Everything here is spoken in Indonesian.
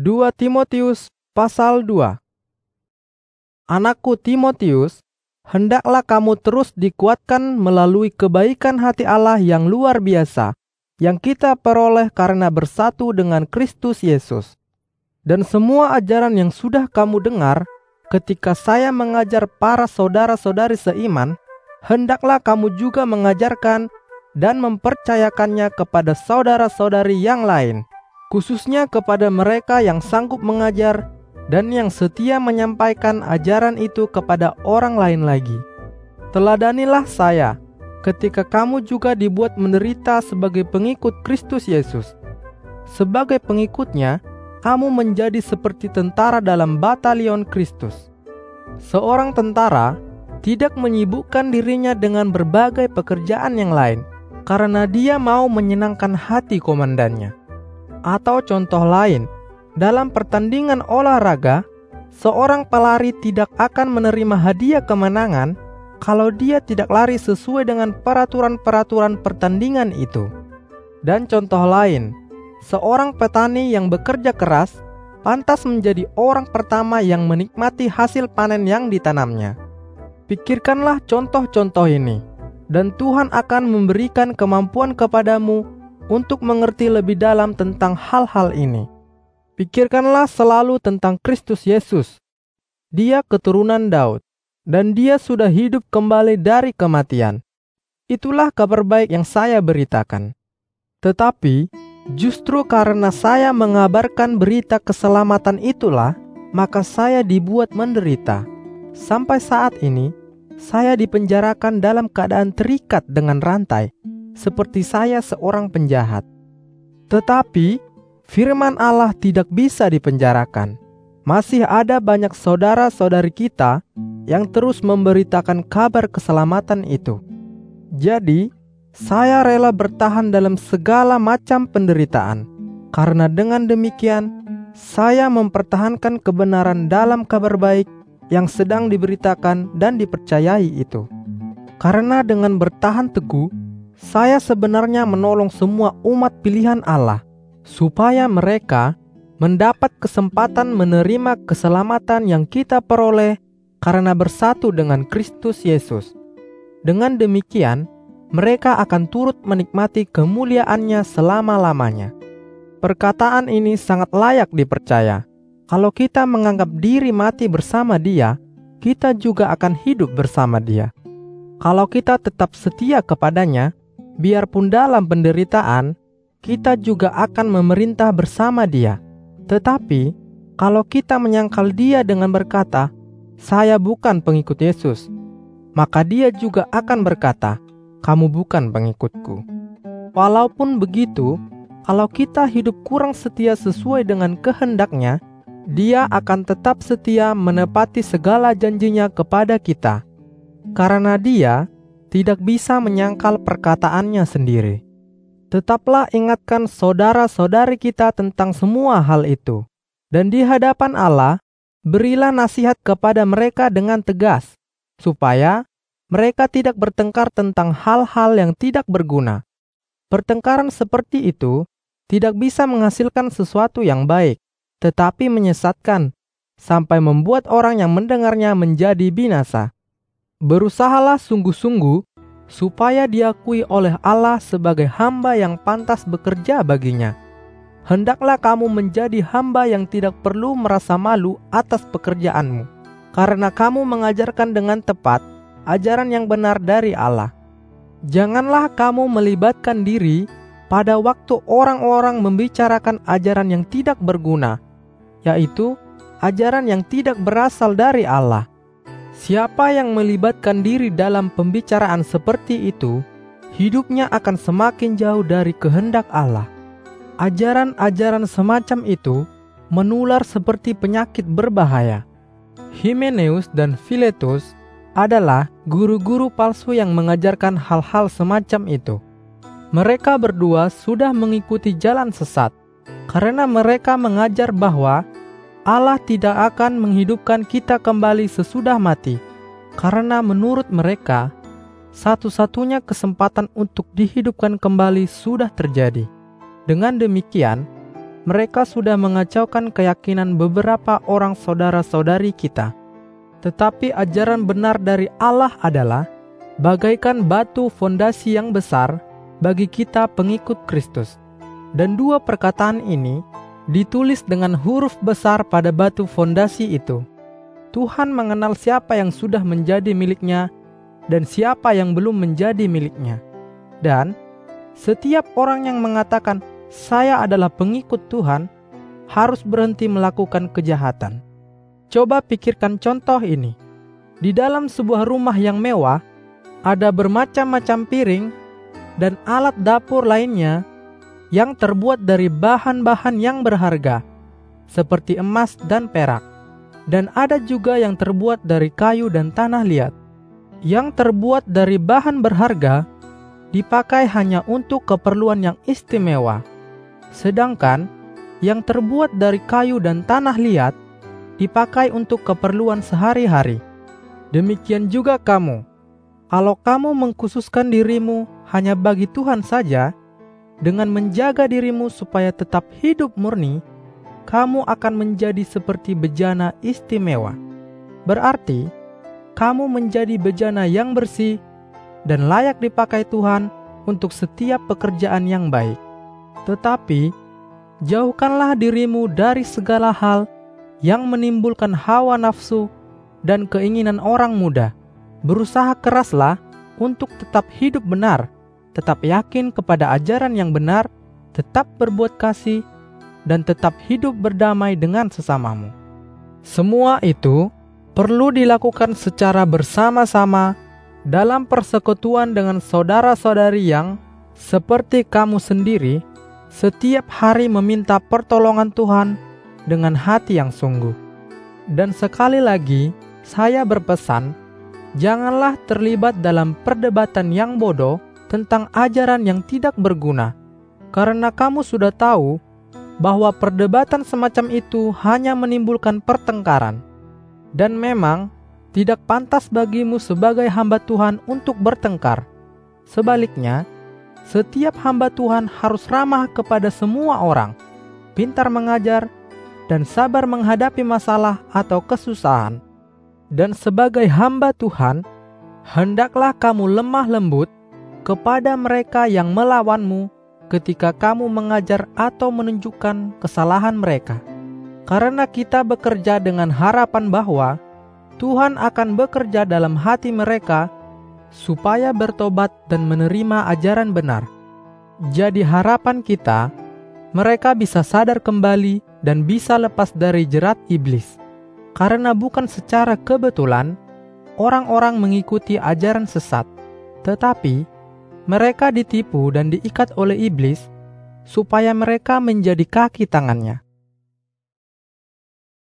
2 Timotius pasal 2 Anakku Timotius, hendaklah kamu terus dikuatkan melalui kebaikan hati Allah yang luar biasa yang kita peroleh karena bersatu dengan Kristus Yesus. Dan semua ajaran yang sudah kamu dengar ketika saya mengajar para saudara-saudari seiman, hendaklah kamu juga mengajarkan dan mempercayakannya kepada saudara-saudari yang lain khususnya kepada mereka yang sanggup mengajar dan yang setia menyampaikan ajaran itu kepada orang lain lagi. Teladanilah saya ketika kamu juga dibuat menderita sebagai pengikut Kristus Yesus. Sebagai pengikutnya, kamu menjadi seperti tentara dalam batalion Kristus. Seorang tentara tidak menyibukkan dirinya dengan berbagai pekerjaan yang lain karena dia mau menyenangkan hati komandannya. Atau contoh lain, dalam pertandingan olahraga, seorang pelari tidak akan menerima hadiah kemenangan kalau dia tidak lari sesuai dengan peraturan-peraturan pertandingan itu. Dan contoh lain, seorang petani yang bekerja keras pantas menjadi orang pertama yang menikmati hasil panen yang ditanamnya. Pikirkanlah contoh-contoh ini, dan Tuhan akan memberikan kemampuan kepadamu untuk mengerti lebih dalam tentang hal-hal ini. Pikirkanlah selalu tentang Kristus Yesus. Dia keturunan Daud, dan dia sudah hidup kembali dari kematian. Itulah kabar baik yang saya beritakan. Tetapi, justru karena saya mengabarkan berita keselamatan itulah, maka saya dibuat menderita. Sampai saat ini, saya dipenjarakan dalam keadaan terikat dengan rantai seperti saya seorang penjahat. Tetapi firman Allah tidak bisa dipenjarakan. Masih ada banyak saudara-saudari kita yang terus memberitakan kabar keselamatan itu. Jadi, saya rela bertahan dalam segala macam penderitaan, karena dengan demikian saya mempertahankan kebenaran dalam kabar baik yang sedang diberitakan dan dipercayai itu. Karena dengan bertahan teguh, saya sebenarnya menolong semua umat pilihan Allah supaya mereka mendapat kesempatan menerima keselamatan yang kita peroleh karena bersatu dengan Kristus Yesus. Dengan demikian, mereka akan turut menikmati kemuliaannya selama-lamanya. Perkataan ini sangat layak dipercaya. Kalau kita menganggap diri mati bersama Dia, kita juga akan hidup bersama Dia. Kalau kita tetap setia kepadanya, biarpun dalam penderitaan, kita juga akan memerintah bersama Dia. Tetapi, kalau kita menyangkal Dia dengan berkata, "Saya bukan pengikut Yesus," maka Dia juga akan berkata, "Kamu bukan pengikutku." Walaupun begitu, kalau kita hidup kurang setia sesuai dengan kehendaknya, Dia akan tetap setia menepati segala janjinya kepada kita. Karena Dia tidak bisa menyangkal perkataannya sendiri. Tetaplah ingatkan saudara-saudari kita tentang semua hal itu, dan di hadapan Allah berilah nasihat kepada mereka dengan tegas, supaya mereka tidak bertengkar tentang hal-hal yang tidak berguna. Pertengkaran seperti itu tidak bisa menghasilkan sesuatu yang baik, tetapi menyesatkan sampai membuat orang yang mendengarnya menjadi binasa. Berusahalah sungguh-sungguh supaya diakui oleh Allah sebagai hamba yang pantas bekerja baginya. Hendaklah kamu menjadi hamba yang tidak perlu merasa malu atas pekerjaanmu, karena kamu mengajarkan dengan tepat ajaran yang benar dari Allah. Janganlah kamu melibatkan diri pada waktu orang-orang membicarakan ajaran yang tidak berguna, yaitu ajaran yang tidak berasal dari Allah. Siapa yang melibatkan diri dalam pembicaraan seperti itu, hidupnya akan semakin jauh dari kehendak Allah. Ajaran-ajaran semacam itu menular seperti penyakit berbahaya. Himeneus dan Philetus adalah guru-guru palsu yang mengajarkan hal-hal semacam itu. Mereka berdua sudah mengikuti jalan sesat karena mereka mengajar bahwa Allah tidak akan menghidupkan kita kembali sesudah mati, karena menurut mereka, satu-satunya kesempatan untuk dihidupkan kembali sudah terjadi. Dengan demikian, mereka sudah mengacaukan keyakinan beberapa orang saudara-saudari kita. Tetapi ajaran benar dari Allah adalah bagaikan batu fondasi yang besar bagi kita pengikut Kristus. Dan dua perkataan ini ditulis dengan huruf besar pada batu fondasi itu. Tuhan mengenal siapa yang sudah menjadi miliknya dan siapa yang belum menjadi miliknya. Dan setiap orang yang mengatakan, "Saya adalah pengikut Tuhan," harus berhenti melakukan kejahatan. Coba pikirkan contoh ini: di dalam sebuah rumah yang mewah, ada bermacam-macam piring dan alat dapur lainnya yang terbuat dari bahan-bahan yang berharga, seperti emas dan perak dan ada juga yang terbuat dari kayu dan tanah liat. Yang terbuat dari bahan berharga dipakai hanya untuk keperluan yang istimewa, sedangkan yang terbuat dari kayu dan tanah liat dipakai untuk keperluan sehari-hari. Demikian juga kamu, kalau kamu mengkhususkan dirimu hanya bagi Tuhan saja, dengan menjaga dirimu supaya tetap hidup murni, kamu akan menjadi seperti bejana istimewa. Berarti, kamu menjadi bejana yang bersih dan layak dipakai Tuhan untuk setiap pekerjaan yang baik. Tetapi, jauhkanlah dirimu dari segala hal yang menimbulkan hawa nafsu dan keinginan orang muda. Berusaha keraslah untuk tetap hidup benar, tetap yakin kepada ajaran yang benar, tetap berbuat kasih, dan tetap hidup berdamai dengan sesamamu. Semua itu perlu dilakukan secara bersama-sama dalam persekutuan dengan saudara-saudari yang, seperti kamu sendiri, setiap hari meminta pertolongan Tuhan dengan hati yang sungguh. Dan sekali lagi, saya berpesan, janganlah terlibat dalam perdebatan yang bodoh tentang ajaran yang tidak berguna, karena kamu sudah tahu bahwa perdebatan semacam itu hanya menimbulkan pertengkaran, dan memang tidak pantas bagimu sebagai hamba Tuhan untuk bertengkar. Sebaliknya, setiap hamba Tuhan harus ramah kepada semua orang, pintar mengajar, dan sabar menghadapi masalah atau kesusahan. Dan sebagai hamba Tuhan, hendaklah kamu lemah lembut kepada mereka yang melawanmu ketika kamu mengajar atau menunjukkan kesalahan mereka. Karena kita bekerja dengan harapan bahwa Tuhan akan bekerja dalam hati mereka supaya bertobat dan menerima ajaran benar. Jadi harapan kita, mereka bisa sadar kembali dan bisa lepas dari jerat iblis. Karena bukan secara kebetulan orang-orang mengikuti ajaran sesat, tetapi mereka ditipu dan diikat oleh iblis supaya mereka menjadi kaki tangannya.